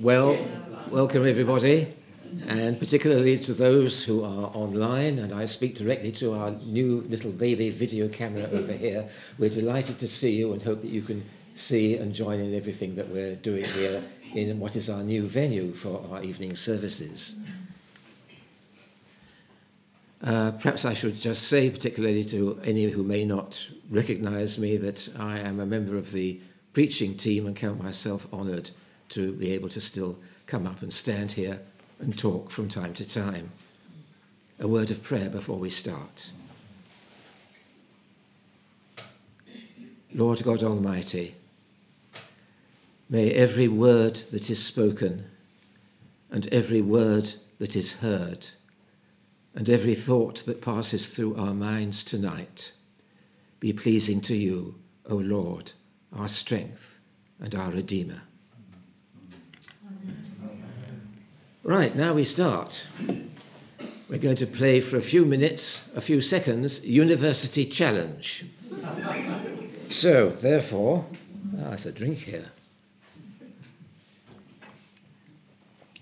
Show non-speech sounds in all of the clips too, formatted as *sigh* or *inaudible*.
Well, welcome everybody, and particularly to those who are online. And I speak directly to our new little baby video camera over here. We're delighted to see you and hope that you can see and join in everything that we're doing here in what is our new venue for our evening services. Uh, perhaps I should just say, particularly to any who may not recognize me, that I am a member of the preaching team and count myself honored to be able to still come up and stand here and talk from time to time. A word of prayer before we start. Lord God Almighty, may every word that is spoken and every word that is heard and every thought that passes through our minds tonight be pleasing to you, O Lord, our strength and our Redeemer. Right, now we start. We're going to play for a few minutes, a few seconds, University Challenge. so, therefore, ah, there's a drink here.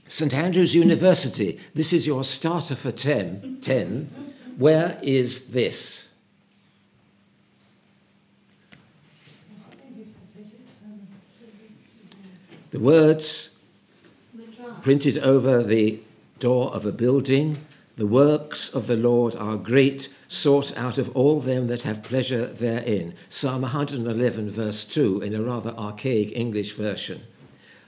St Andrews University, this is your starter for 10. 10. Where is this? The words printed over the door of a building. The works of the Lord are great, sought out of all them that have pleasure therein. Psalm 111, verse 2, in a rather archaic English version,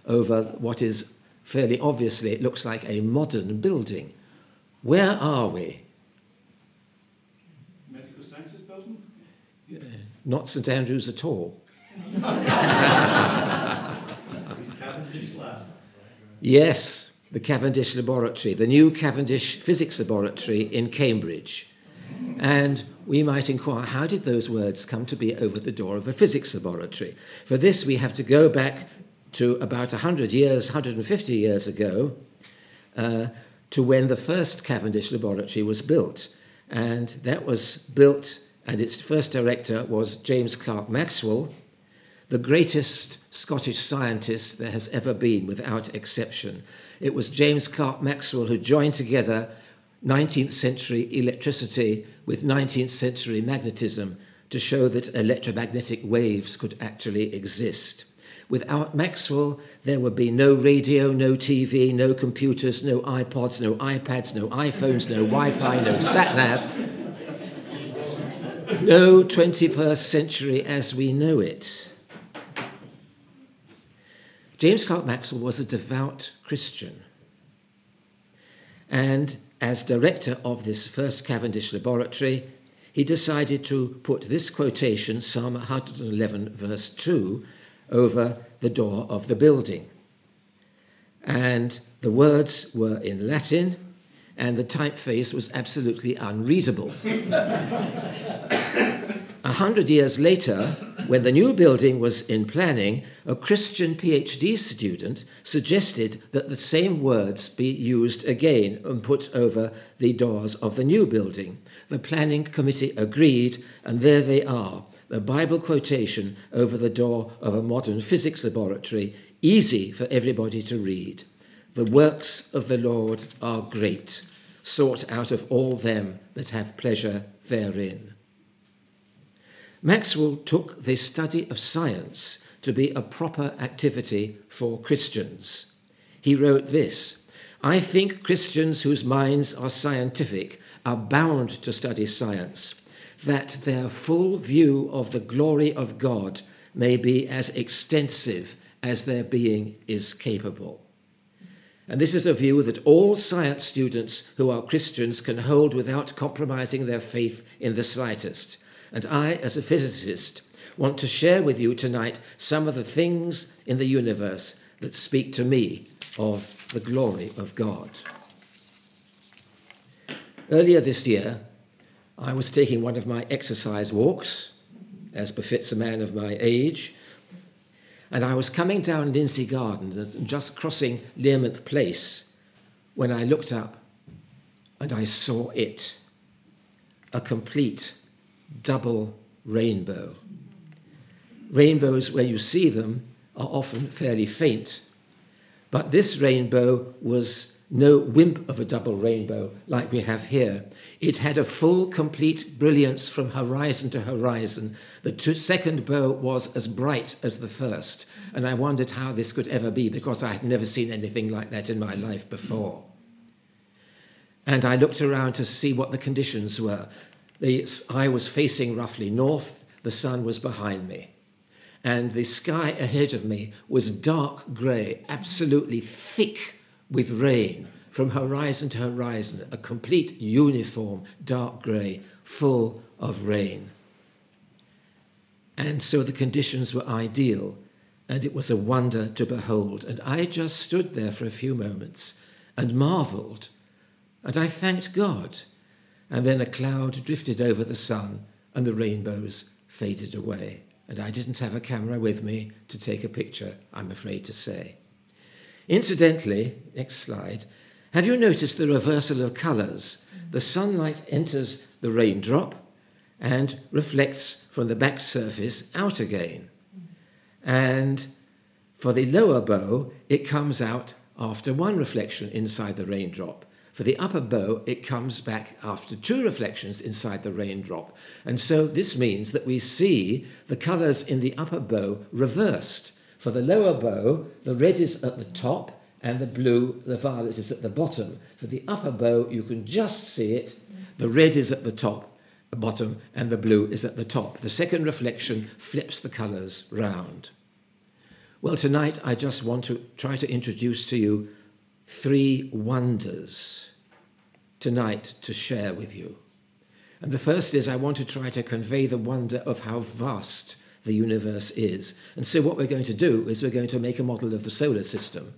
over what is fairly obviously, it looks like a modern building. Where are we? Medical Sciences Building? Not St Andrews at all. *laughs* Yes, the Cavendish Laboratory, the new Cavendish Physics Laboratory in Cambridge. And we might inquire how did those words come to be over the door of a physics laboratory? For this, we have to go back to about 100 years, 150 years ago, uh, to when the first Cavendish Laboratory was built. And that was built, and its first director was James Clerk Maxwell, the greatest Scottish scientist there has ever been, without exception. It was James Clerk Maxwell who joined together 19th century electricity with 19th century magnetism to show that electromagnetic waves could actually exist. Without Maxwell, there would be no radio, no TV, no computers, no iPods, no iPads, no iPhones, no Wi Fi, no sat nav, no 21st century as we know it. James Clerk Maxwell was a devout Christian. And as director of this first Cavendish laboratory, he decided to put this quotation, Psalm 111, verse 2, over the door of the building. And the words were in Latin, and the typeface was absolutely unreadable. *laughs* A hundred years later, when the new building was in planning, a Christian PhD student suggested that the same words be used again and put over the doors of the new building. The planning committee agreed, and there they are the Bible quotation over the door of a modern physics laboratory, easy for everybody to read. The works of the Lord are great, sought out of all them that have pleasure therein. Maxwell took the study of science to be a proper activity for Christians. He wrote this I think Christians whose minds are scientific are bound to study science, that their full view of the glory of God may be as extensive as their being is capable. And this is a view that all science students who are Christians can hold without compromising their faith in the slightest. And I, as a physicist, want to share with you tonight some of the things in the universe that speak to me of the glory of God. Earlier this year, I was taking one of my exercise walks, as befits a man of my age, and I was coming down Lindsay Garden just crossing Learmonth Place when I looked up and I saw it a complete double rainbow. Rainbows, where you see them, are often fairly faint, But this rainbow was no wimp of a double rainbow like we have here. It had a full, complete brilliance from horizon to horizon. The two, second bow was as bright as the first, and I wondered how this could ever be because I had never seen anything like that in my life before. And I looked around to see what the conditions were. The, I was facing roughly north, the sun was behind me. And the sky ahead of me was dark grey, absolutely thick with rain from horizon to horizon, a complete uniform dark grey, full of rain. And so the conditions were ideal, and it was a wonder to behold. And I just stood there for a few moments and marveled, and I thanked God. And then a cloud drifted over the sun, and the rainbows faded away. And I didn't have a camera with me to take a picture, I'm afraid to say. Incidentally, next slide, have you noticed the reversal of colours? The sunlight enters the raindrop and reflects from the back surface out again. And for the lower bow, it comes out after one reflection inside the raindrop. For the upper bow, it comes back after two reflections inside the raindrop. And so this means that we see the colours in the upper bow reversed. For the lower bow, the red is at the top and the blue, the violet is at the bottom. For the upper bow, you can just see it. The red is at the top, the bottom, and the blue is at the top. The second reflection flips the colours round. Well, tonight I just want to try to introduce to you three wonders tonight to share with you. And the first is I want to try to convey the wonder of how vast the universe is. And so, what we're going to do is we're going to make a model of the solar system.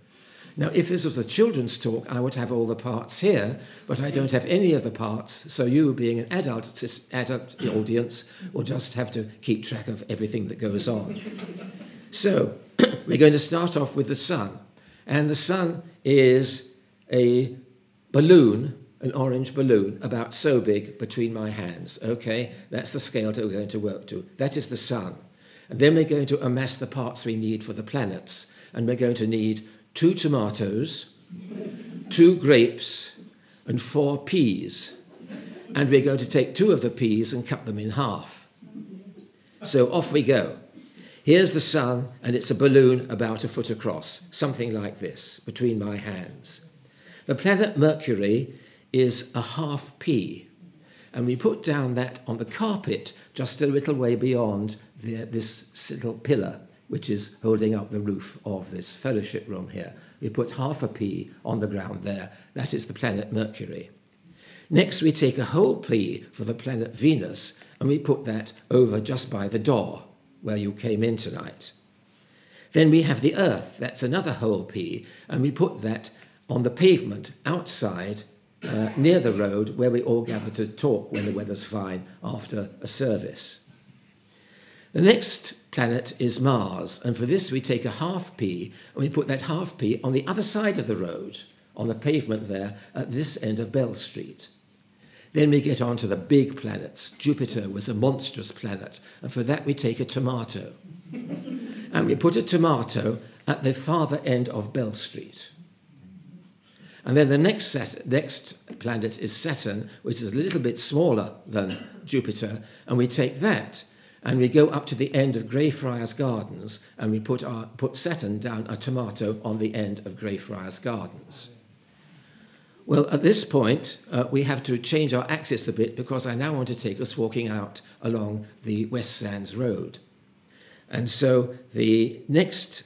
Now, if this was a children's talk, I would have all the parts here, but I don't have any of the parts, so you, being an adult, adult audience, will just have to keep track of everything that goes on. So, *clears throat* we're going to start off with the sun. And the sun is a balloon, an orange balloon, about so big between my hands. Okay, that's the scale that we're going to work to. That is the sun. And then we're going to amass the parts we need for the planets. And we're going to need two tomatoes, two grapes, and four peas. And we're going to take two of the peas and cut them in half. So off we go. Here's the sun, and it's a balloon about a foot across, something like this, between my hands. The planet Mercury is a half pea, and we put down that on the carpet just a little way beyond the, this little pillar which is holding up the roof of this fellowship room here. We put half a pea on the ground there. That is the planet Mercury. Next, we take a whole pea for the planet Venus and we put that over just by the door where you came in tonight. Then we have the Earth, that's another whole pea, and we put that on the pavement outside uh, near the road where we all gather to talk when the weather's fine after a service. The next planet is Mars, and for this we take a half pea and we put that half pea on the other side of the road, on the pavement there at this end of Bell Street. Then we get on to the big planets. Jupiter was a monstrous planet, and for that we take a tomato. and we put a tomato at the farther end of Bell Street. And then the next, set, next planet is Saturn, which is a little bit smaller than Jupiter, and we take that and we go up to the end of Greyfriars Gardens and we put, our, put Saturn down a tomato on the end of Greyfriars Gardens. Well, at this point, uh, we have to change our axis a bit because I now want to take us walking out along the West Sands Road. And so the next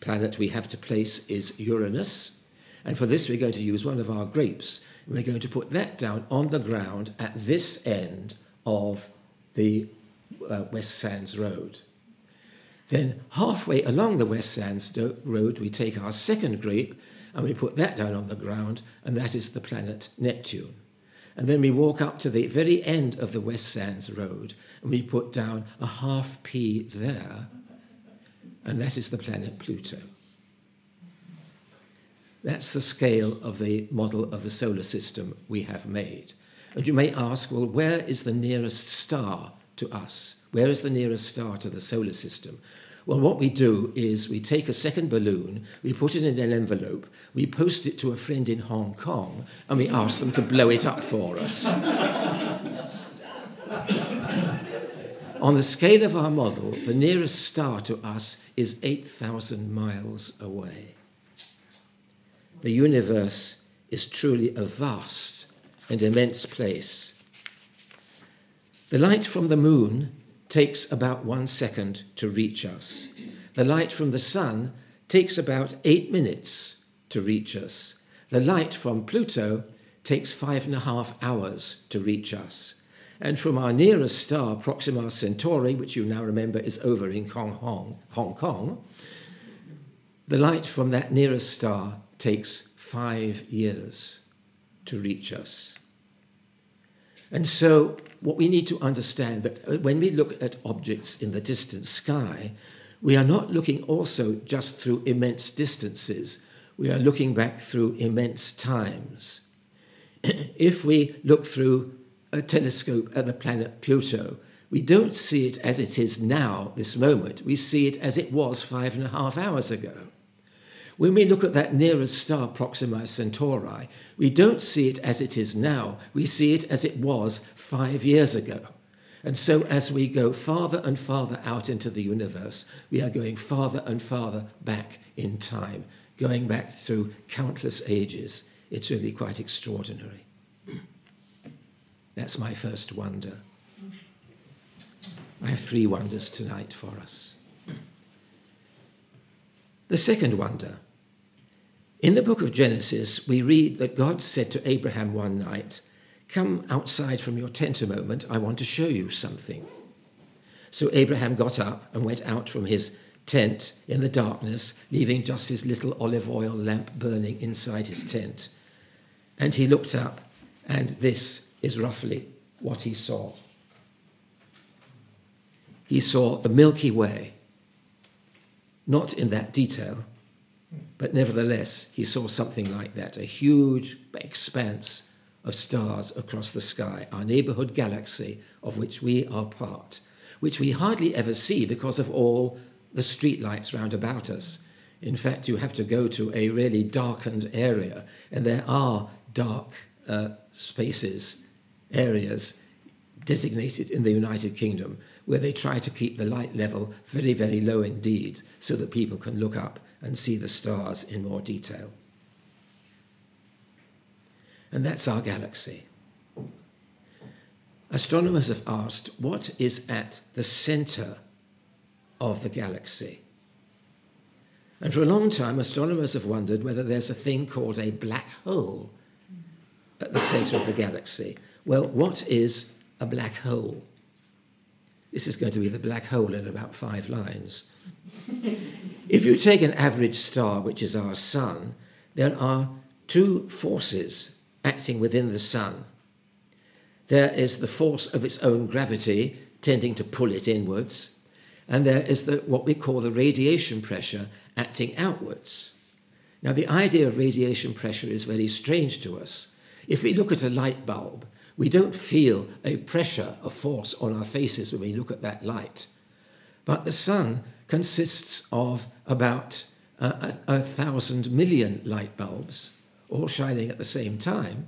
planet we have to place is Uranus. And for this, we're going to use one of our grapes. We're going to put that down on the ground at this end of the uh, West Sands Road. Then, halfway along the West Sands Road, we take our second grape and we put that down on the ground, and that is the planet Neptune. And then we walk up to the very end of the West Sands Road and we put down a half pea there, and that is the planet Pluto. That's the scale of the model of the solar system we have made. And you may ask, well, where is the nearest star to us? Where is the nearest star to the solar system? Well, what we do is we take a second balloon, we put it in an envelope, we post it to a friend in Hong Kong, and we ask them to blow it up for us. *laughs* On the scale of our model, the nearest star to us is 8,000 miles away. The universe is truly a vast and immense place. The light from the moon takes about one second to reach us. The light from the sun takes about eight minutes to reach us. The light from Pluto takes five and a half hours to reach us. And from our nearest star, Proxima Centauri, which you now remember is over in Hong Kong, Hong Kong, the light from that nearest star takes five years to reach us. And so, what we need to understand that uh, when we look at objects in the distant sky, we are not looking also just through immense distances. We are looking back through immense times. *clears throat* if we look through a telescope at the planet Pluto, we don't see it as it is now, this moment. We see it as it was five and a half hours ago. When we look at that nearest star, Proxima Centauri, we don't see it as it is now. We see it as it was five years ago. And so, as we go farther and farther out into the universe, we are going farther and farther back in time, going back through countless ages. It's really quite extraordinary. That's my first wonder. I have three wonders tonight for us. The second wonder. In the book of Genesis, we read that God said to Abraham one night, Come outside from your tent a moment, I want to show you something. So Abraham got up and went out from his tent in the darkness, leaving just his little olive oil lamp burning inside his tent. And he looked up, and this is roughly what he saw. He saw the Milky Way, not in that detail, but nevertheless, he saw something like that a huge expanse of stars across the sky, our neighborhood galaxy of which we are part, which we hardly ever see because of all the streetlights round about us. In fact, you have to go to a really darkened area, and there are dark uh, spaces areas designated in the United Kingdom where they try to keep the light level very, very low indeed so that people can look up and see the stars in more detail. And that's our galaxy. Astronomers have asked what is at the center of the galaxy. And for a long time, astronomers have wondered whether there's a thing called a black hole at the center of the galaxy. Well, what is a black hole? This is going to be the black hole in about five lines. *laughs* if you take an average star, which is our sun, there are two forces acting within the sun. There is the force of its own gravity tending to pull it inwards, and there is the, what we call the radiation pressure acting outwards. Now, the idea of radiation pressure is very strange to us. If we look at a light bulb, we don't feel a pressure, a force on our faces when we look at that light. But the sun consists of about uh, a, a, thousand million light bulbs, all shining at the same time.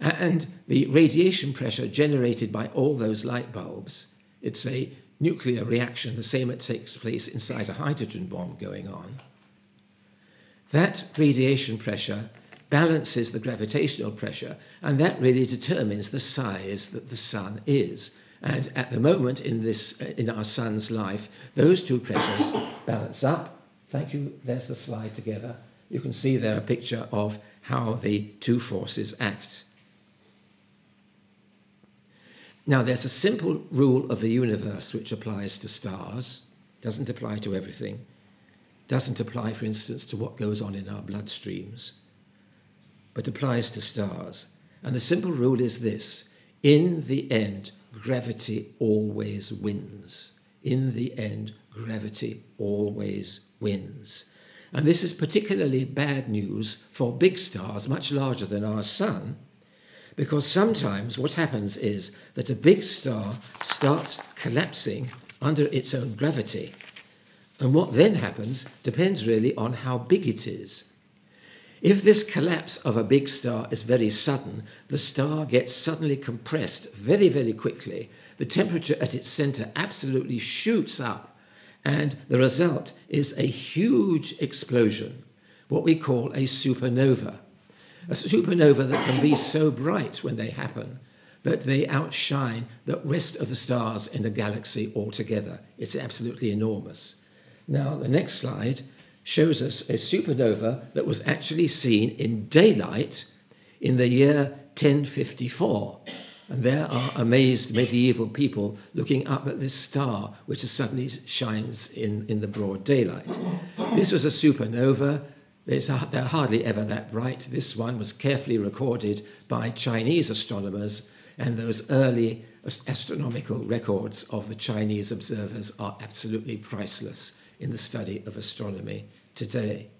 And the radiation pressure generated by all those light bulbs, it's a nuclear reaction, the same that takes place inside a hydrogen bomb going on. That radiation pressure balances the gravitational pressure, and that really determines the size that the sun is. And at the moment in this uh, in our sun's life, those two pressures *coughs* balance up. Thank you. There's the slide together. You can see there a picture of how the two forces act. Now, there's a simple rule of the universe which applies to stars, doesn't apply to everything, doesn't apply, for instance, to what goes on in our bloodstreams but applies to stars. And the simple rule is this in the end, gravity always wins. In the end, gravity always wins. And this is particularly bad news for big stars, much larger than our Sun, because sometimes what happens is that a big star starts collapsing under its own gravity. And what then happens depends really on how big it is. If this collapse of a big star is very sudden, the star gets suddenly compressed very, very quickly. The temperature at its center absolutely shoots up, and the result is a huge explosion, what we call a supernova. A supernova that can be so bright when they happen that they outshine the rest of the stars in the galaxy altogether. It's absolutely enormous. Now, the next slide shows us a supernova that was actually seen in daylight in the year 1054. And there are amazed medieval people looking up at this star, which suddenly shines in, in the broad daylight. This was a supernova. they're hardly ever that bright. This one was carefully recorded by Chinese astronomers and those early astronomical records of the Chinese observers are absolutely priceless in the study of astronomy today.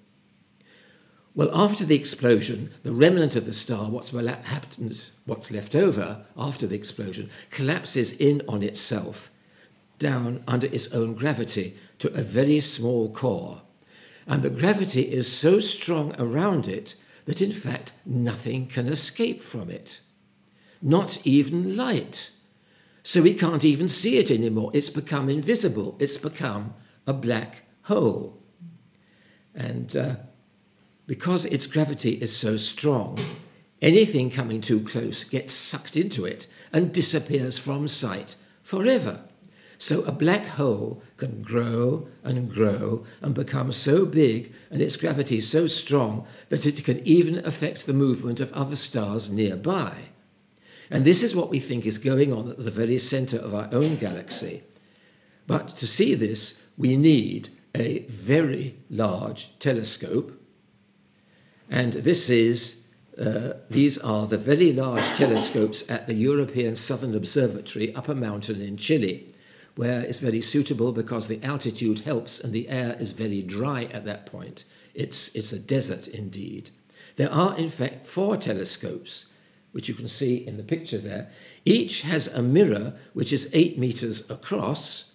Well, after the explosion, the remnant of the star, what's, what's left over after the explosion, collapses in on itself, down under its own gravity to a very small core. And the gravity is so strong around it that, in fact, nothing can escape from it not even light. So we can't even see it anymore. It's become invisible, it's become a black hole. And uh, because its gravity is so strong, anything coming too close gets sucked into it and disappears from sight forever. So a black hole can grow and grow and become so big and its gravity so strong that it can even affect the movement of other stars nearby. And this is what we think is going on at the very center of our own galaxy. But to see this, we need a very large telescope. And this is, uh, these are the very large telescopes at the European Southern Observatory up a mountain in Chile, where it's very suitable because the altitude helps and the air is very dry at that point. It's, it's a desert indeed. There are, in fact, four telescopes which you can see in the picture there, each has a mirror which is eight meters across,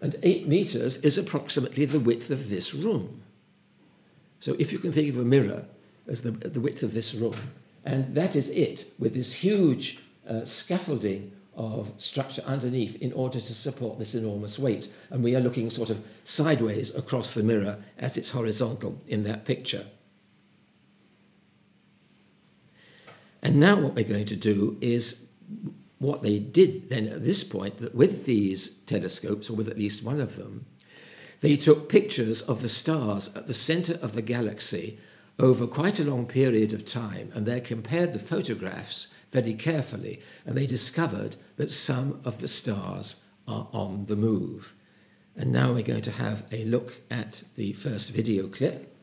and eight meters is approximately the width of this room. So if you can think of a mirror as the, the width of this room, and that is it, with this huge uh, scaffolding of structure underneath in order to support this enormous weight. And we are looking sort of sideways across the mirror as it's horizontal in that picture. And now what we're going to do is what they did then at this point, with these telescopes, or with at least one of them, they took pictures of the stars at the center of the galaxy over quite a long period of time, and they compared the photographs very carefully, and they discovered that some of the stars are on the move. And now we're going to have a look at the first video clip,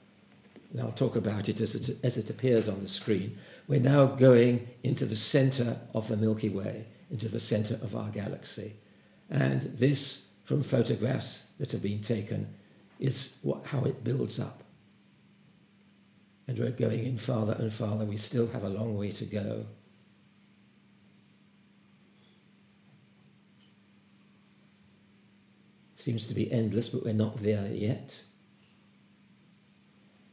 and I'll talk about it as it, as it appears on the screen. We're now going into the center of the Milky Way, into the center of our galaxy. And this, from photographs that have been taken, is what, how it builds up. And we're going in farther and farther. We still have a long way to go. Seems to be endless, but we're not there yet.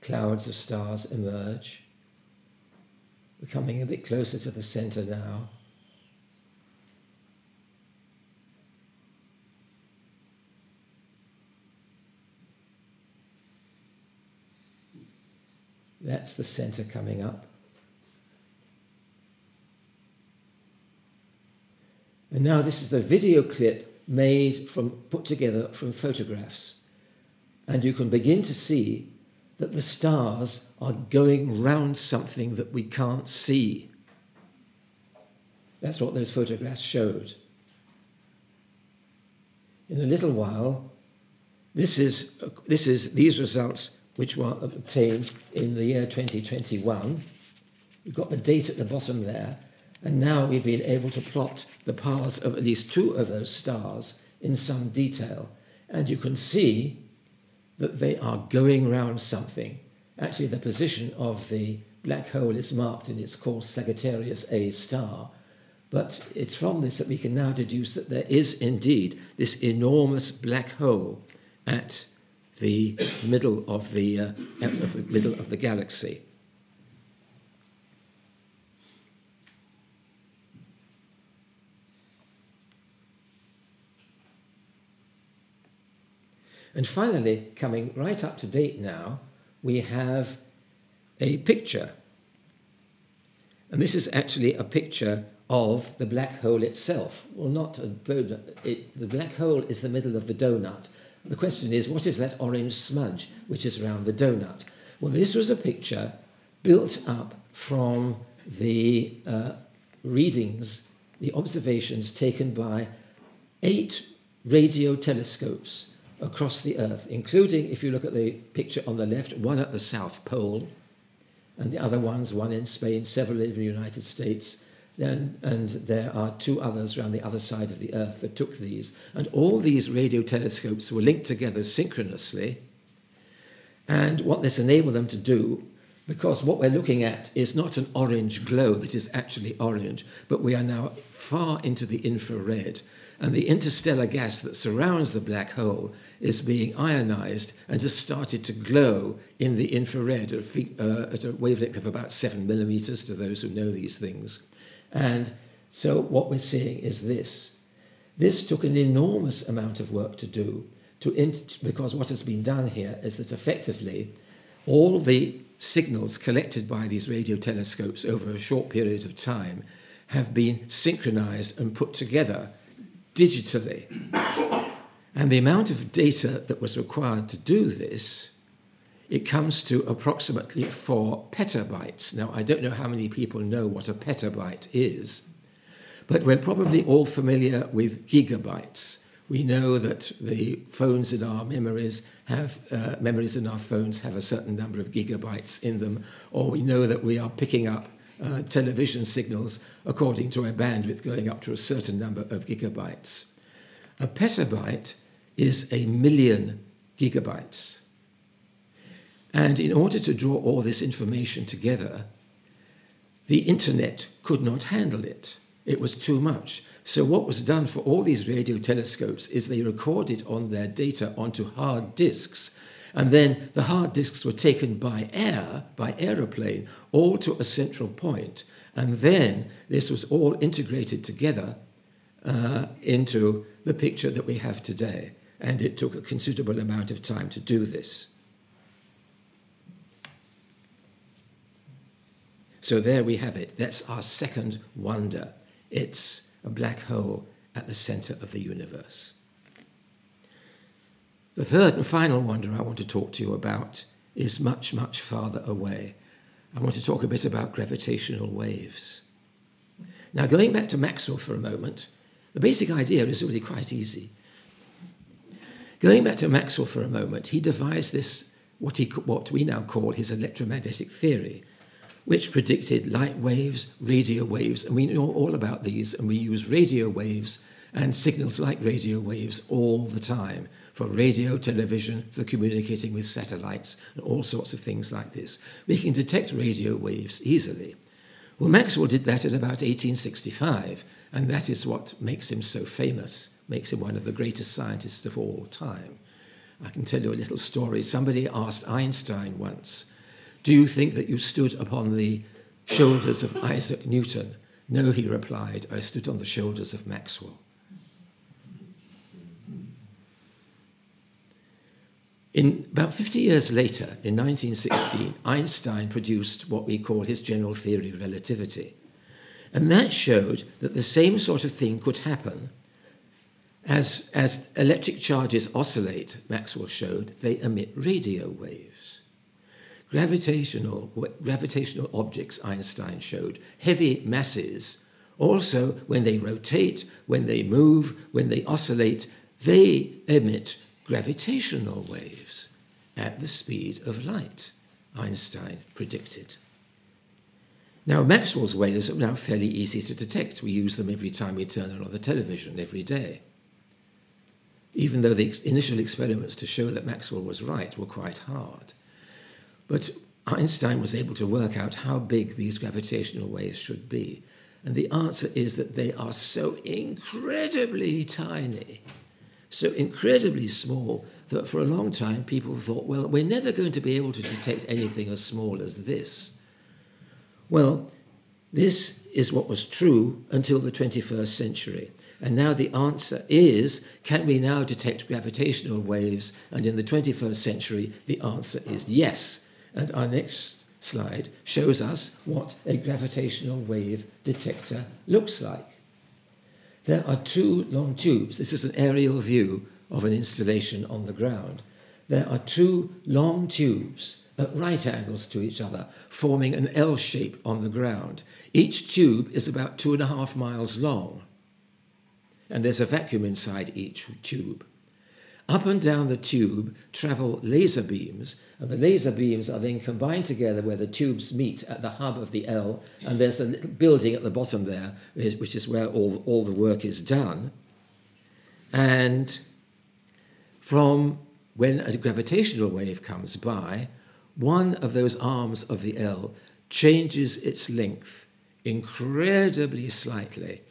Clouds of stars emerge. We're coming a bit closer to the center now. That's the center coming up. And now this is the video clip made from, put together from photographs. And you can begin to see that the stars are going round something that we can't see. That's what those photographs showed. In a little while, this is, this is these results which were obtained in the year 2021. We've got the date at the bottom there, and now we've been able to plot the paths of at least two of those stars in some detail. And you can see that they are going round something. Actually, the position of the black hole is marked and it's called Sagittarius A star. But it's from this that we can now deduce that there is indeed this enormous black hole at the middle of the, uh, of the middle of the galaxy. And finally, coming right up to date now, we have a picture. And this is actually a picture of the black hole itself. Well, not a it, the black hole is the middle of the donut. The question is, what is that orange smudge which is around the donut? Well, this was a picture built up from the uh, readings, the observations taken by eight radio telescopes across the Earth, including, if you look at the picture on the left, one at the South Pole, and the other ones, one in Spain, several in the United States, then, and there are two others around the other side of the Earth that took these. And all these radio telescopes were linked together synchronously. And what this enabled them to do, because what we're looking at is not an orange glow that is actually orange, but we are now far into the infrared. And the interstellar gas that surrounds the black hole is being ionized and has started to glow in the infrared at a, uh, at a wavelength of about seven millimeters to those who know these things. And so what we're seeing is this. This took an enormous amount of work to do, to because what has been done here is that effectively all the signals collected by these radio telescopes over a short period of time have been synchronized and put together digitally. And the amount of data that was required to do this it comes to approximately four petabytes. Now, I don't know how many people know what a petabyte is, but we're probably all familiar with gigabytes. We know that the phones in our memories have uh, memories in our phones have a certain number of gigabytes in them, or we know that we are picking up uh, television signals according to a bandwidth going up to a certain number of gigabytes. A petabyte is a million gigabytes. And in order to draw all this information together, the internet could not handle it. It was too much. So, what was done for all these radio telescopes is they recorded on their data onto hard disks. And then the hard disks were taken by air, by aeroplane, all to a central point. And then this was all integrated together uh, into the picture that we have today. And it took a considerable amount of time to do this. So there we have it. That's our second wonder. It's a black hole at the center of the universe. The third and final wonder I want to talk to you about is much, much farther away. I want to talk a bit about gravitational waves. Now, going back to Maxwell for a moment, the basic idea is really quite easy. Going back to Maxwell for a moment, he devised this, what, he, what we now call his electromagnetic theory, which predicted light waves, radio waves, and we know all about these, and we use radio waves and signals like radio waves all the time for radio, television, for communicating with satellites, and all sorts of things like this. We can detect radio waves easily. Well, Maxwell did that in about 1865, and that is what makes him so famous, makes him one of the greatest scientists of all time. I can tell you a little story. Somebody asked Einstein once, do you think that you stood upon the shoulders of Isaac Newton? No, he replied, I stood on the shoulders of Maxwell. In about 50 years later, in 1916, Einstein produced what we call his general theory of relativity. And that showed that the same sort of thing could happen as, as electric charges oscillate, Maxwell showed, they emit radio waves. Gravitational, gravitational objects, Einstein showed, heavy masses, also when they rotate, when they move, when they oscillate, they emit gravitational waves at the speed of light, Einstein predicted. Now, Maxwell's waves are now fairly easy to detect. We use them every time we turn on the television, every day. Even though the initial experiments to show that Maxwell was right were quite hard. But Einstein was able to work out how big these gravitational waves should be. And the answer is that they are so incredibly tiny, so incredibly small, that for a long time people thought, well, we're never going to be able to detect anything as small as this. Well, this is what was true until the 21st century. And now the answer is can we now detect gravitational waves? And in the 21st century, the answer is yes. And our next slide shows us what a gravitational wave detector looks like. There are two long tubes. This is an aerial view of an installation on the ground. There are two long tubes at right angles to each other, forming an L shape on the ground. Each tube is about two and a half miles long, and there's a vacuum inside each tube. Up and down the tube travel laser beams, and the laser beams are then combined together where the tubes meet at the hub of the L, and there's a little building at the bottom there, which is where all, all the work is done. And from when a gravitational wave comes by, one of those arms of the L changes its length incredibly slightly.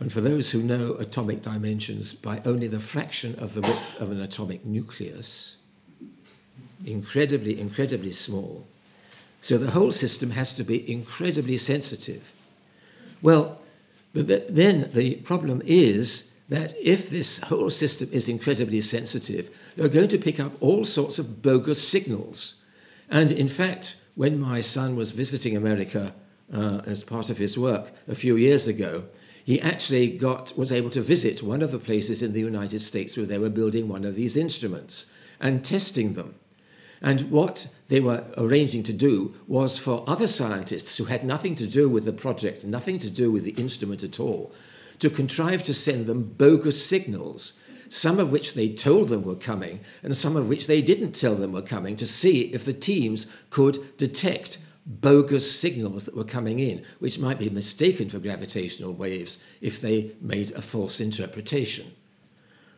And for those who know atomic dimensions, by only the fraction of the width of an atomic nucleus, incredibly, incredibly small. So the whole system has to be incredibly sensitive. Well, but then the problem is that if this whole system is incredibly sensitive, you're going to pick up all sorts of bogus signals. And in fact, when my son was visiting America uh, as part of his work a few years ago, he actually got, was able to visit one of the places in the United States where they were building one of these instruments and testing them. And what they were arranging to do was for other scientists who had nothing to do with the project, nothing to do with the instrument at all, to contrive to send them bogus signals, some of which they told them were coming, and some of which they didn't tell them were coming, to see if the teams could detect bogus signals that were coming in, which might be mistaken for gravitational waves if they made a false interpretation.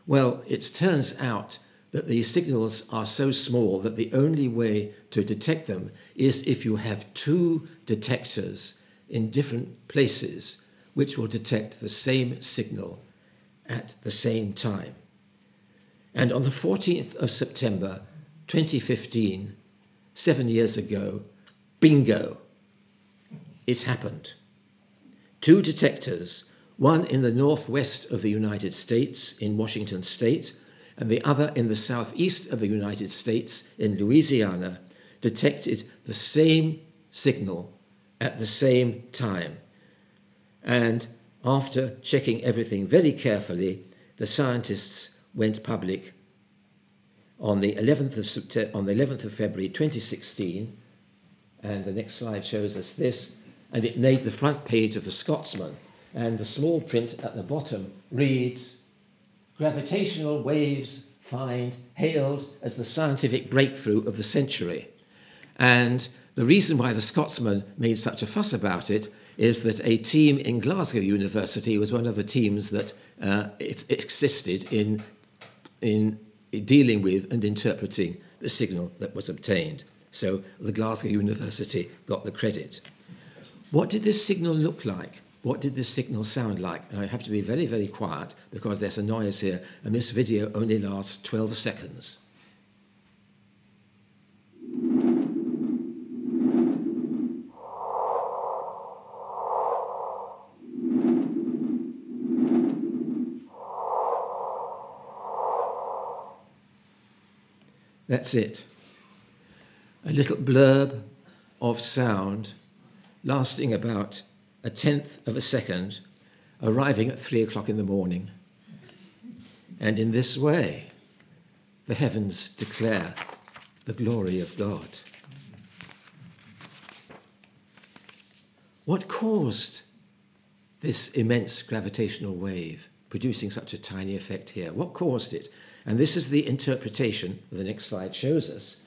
Well, it turns out that these signals are so small that the only way to detect them is if you have two detectors in different places which will detect the same signal at the same time. And on the 14th of September 2015, seven years ago, bingo, it happened. Two detectors, one in the northwest of the United States in Washington state, and the other in the southeast of the United States in Louisiana, detected the same signal at the same time. And after checking everything very carefully, the scientists went public on the 11th of, September, on the 11th of February 2016. And the next slide shows us this. And it made the front page of the Scotsman. And the small print at the bottom reads Gravitational waves find hailed as the scientific breakthrough of the century. And the reason why the Scotsman made such a fuss about it is that a team in Glasgow University was one of the teams that uh, it, existed in, in dealing with and interpreting the signal that was obtained. So the Glasgow University got the credit. What did this signal look like? What did this signal sound like? And I have to be very, very quiet because there's a noise here, and this video only lasts 12 seconds. That's it. A little blurb of sound lasting about a tenth of a second, arriving at three o'clock in the morning. And in this way, the heavens declare the glory of God. What caused this immense gravitational wave producing such a tiny effect here? What caused it? And this is the interpretation the next slide shows us.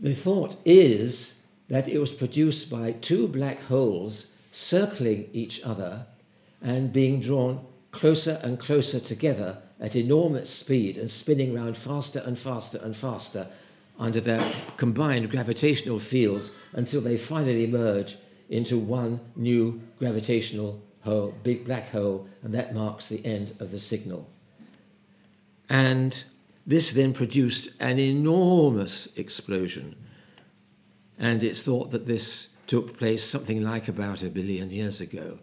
The thought is that it was produced by two black holes circling each other and being drawn closer and closer together at enormous speed and spinning round faster and faster and faster under their combined gravitational fields until they finally merge into one new gravitational hole, big black hole, and that marks the end of the signal. And this then produced an enormous explosion. And it's thought that this took place something like about a billion years ago.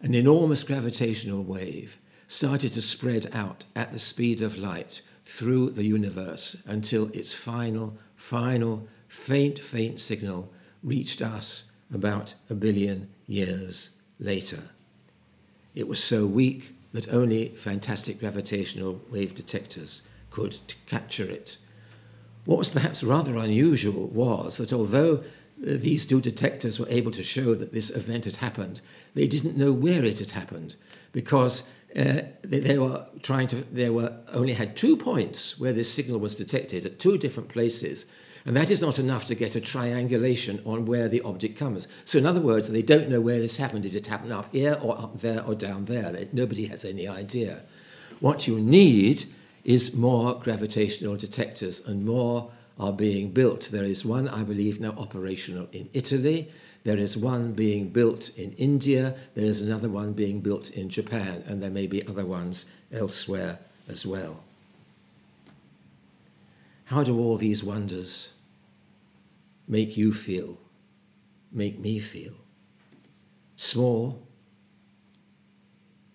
An enormous gravitational wave started to spread out at the speed of light through the universe until its final, final, faint, faint signal reached us about a billion years later. It was so weak that only fantastic gravitational wave detectors could capture it. What was perhaps rather unusual was that although uh, these two detectors were able to show that this event had happened, they didn't know where it had happened because uh, they, they, were trying to, they were only had two points where this signal was detected at two different places. And that is not enough to get a triangulation on where the object comes. So, in other words, they don't know where this happened. Did it happen up here or up there or down there? They, nobody has any idea. What you need is more gravitational detectors, and more are being built. There is one, I believe, now operational in Italy. There is one being built in India, there is another one being built in Japan, and there may be other ones elsewhere as well. How do all these wonders make you feel, make me feel? Small,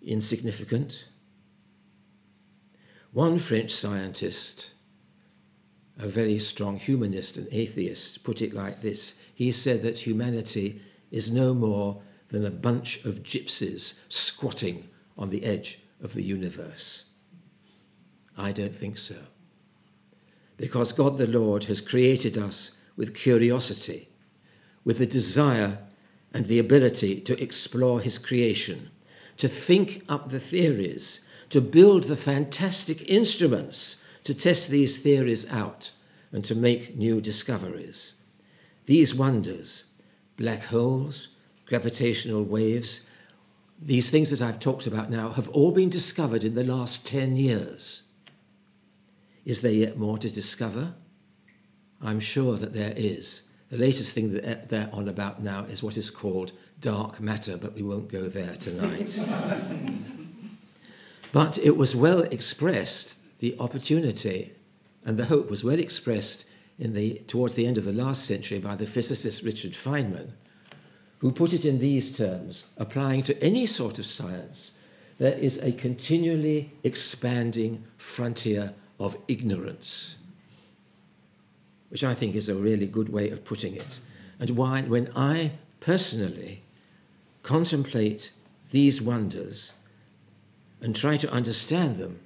insignificant. One French scientist, a very strong humanist and atheist, put it like this he said that humanity is no more than a bunch of gypsies squatting on the edge of the universe. I don't think so. Because God the Lord has created us with curiosity, with the desire and the ability to explore His creation, to think up the theories, to build the fantastic instruments to test these theories out and to make new discoveries. These wonders, black holes, gravitational waves, these things that I've talked about now have all been discovered in the last 10 years. Is there yet more to discover? I'm sure that there is. The latest thing that uh, they're on about now is what is called dark matter, but we won't go there tonight. *laughs* but it was well expressed, the opportunity and the hope was well expressed in the, towards the end of the last century by the physicist Richard Feynman, who put it in these terms applying to any sort of science, there is a continually expanding frontier of ignorance, which I think is a really good way of putting it. And why, when I personally contemplate these wonders and try to understand them,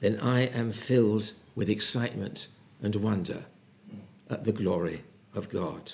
then I am filled with excitement and wonder at the glory of God.